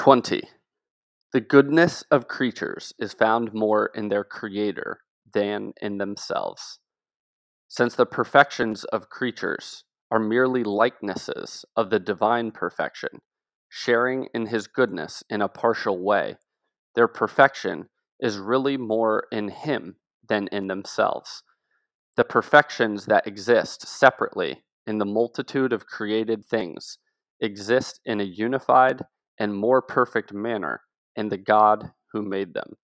20. The goodness of creatures is found more in their Creator than in themselves, since the perfections of creatures are merely likenesses of the divine perfection, sharing in His goodness in a partial way. Their perfection is really more in Him than in themselves. The perfections that exist separately in the multitude of created things exist in a unified and more perfect manner in the God who made them.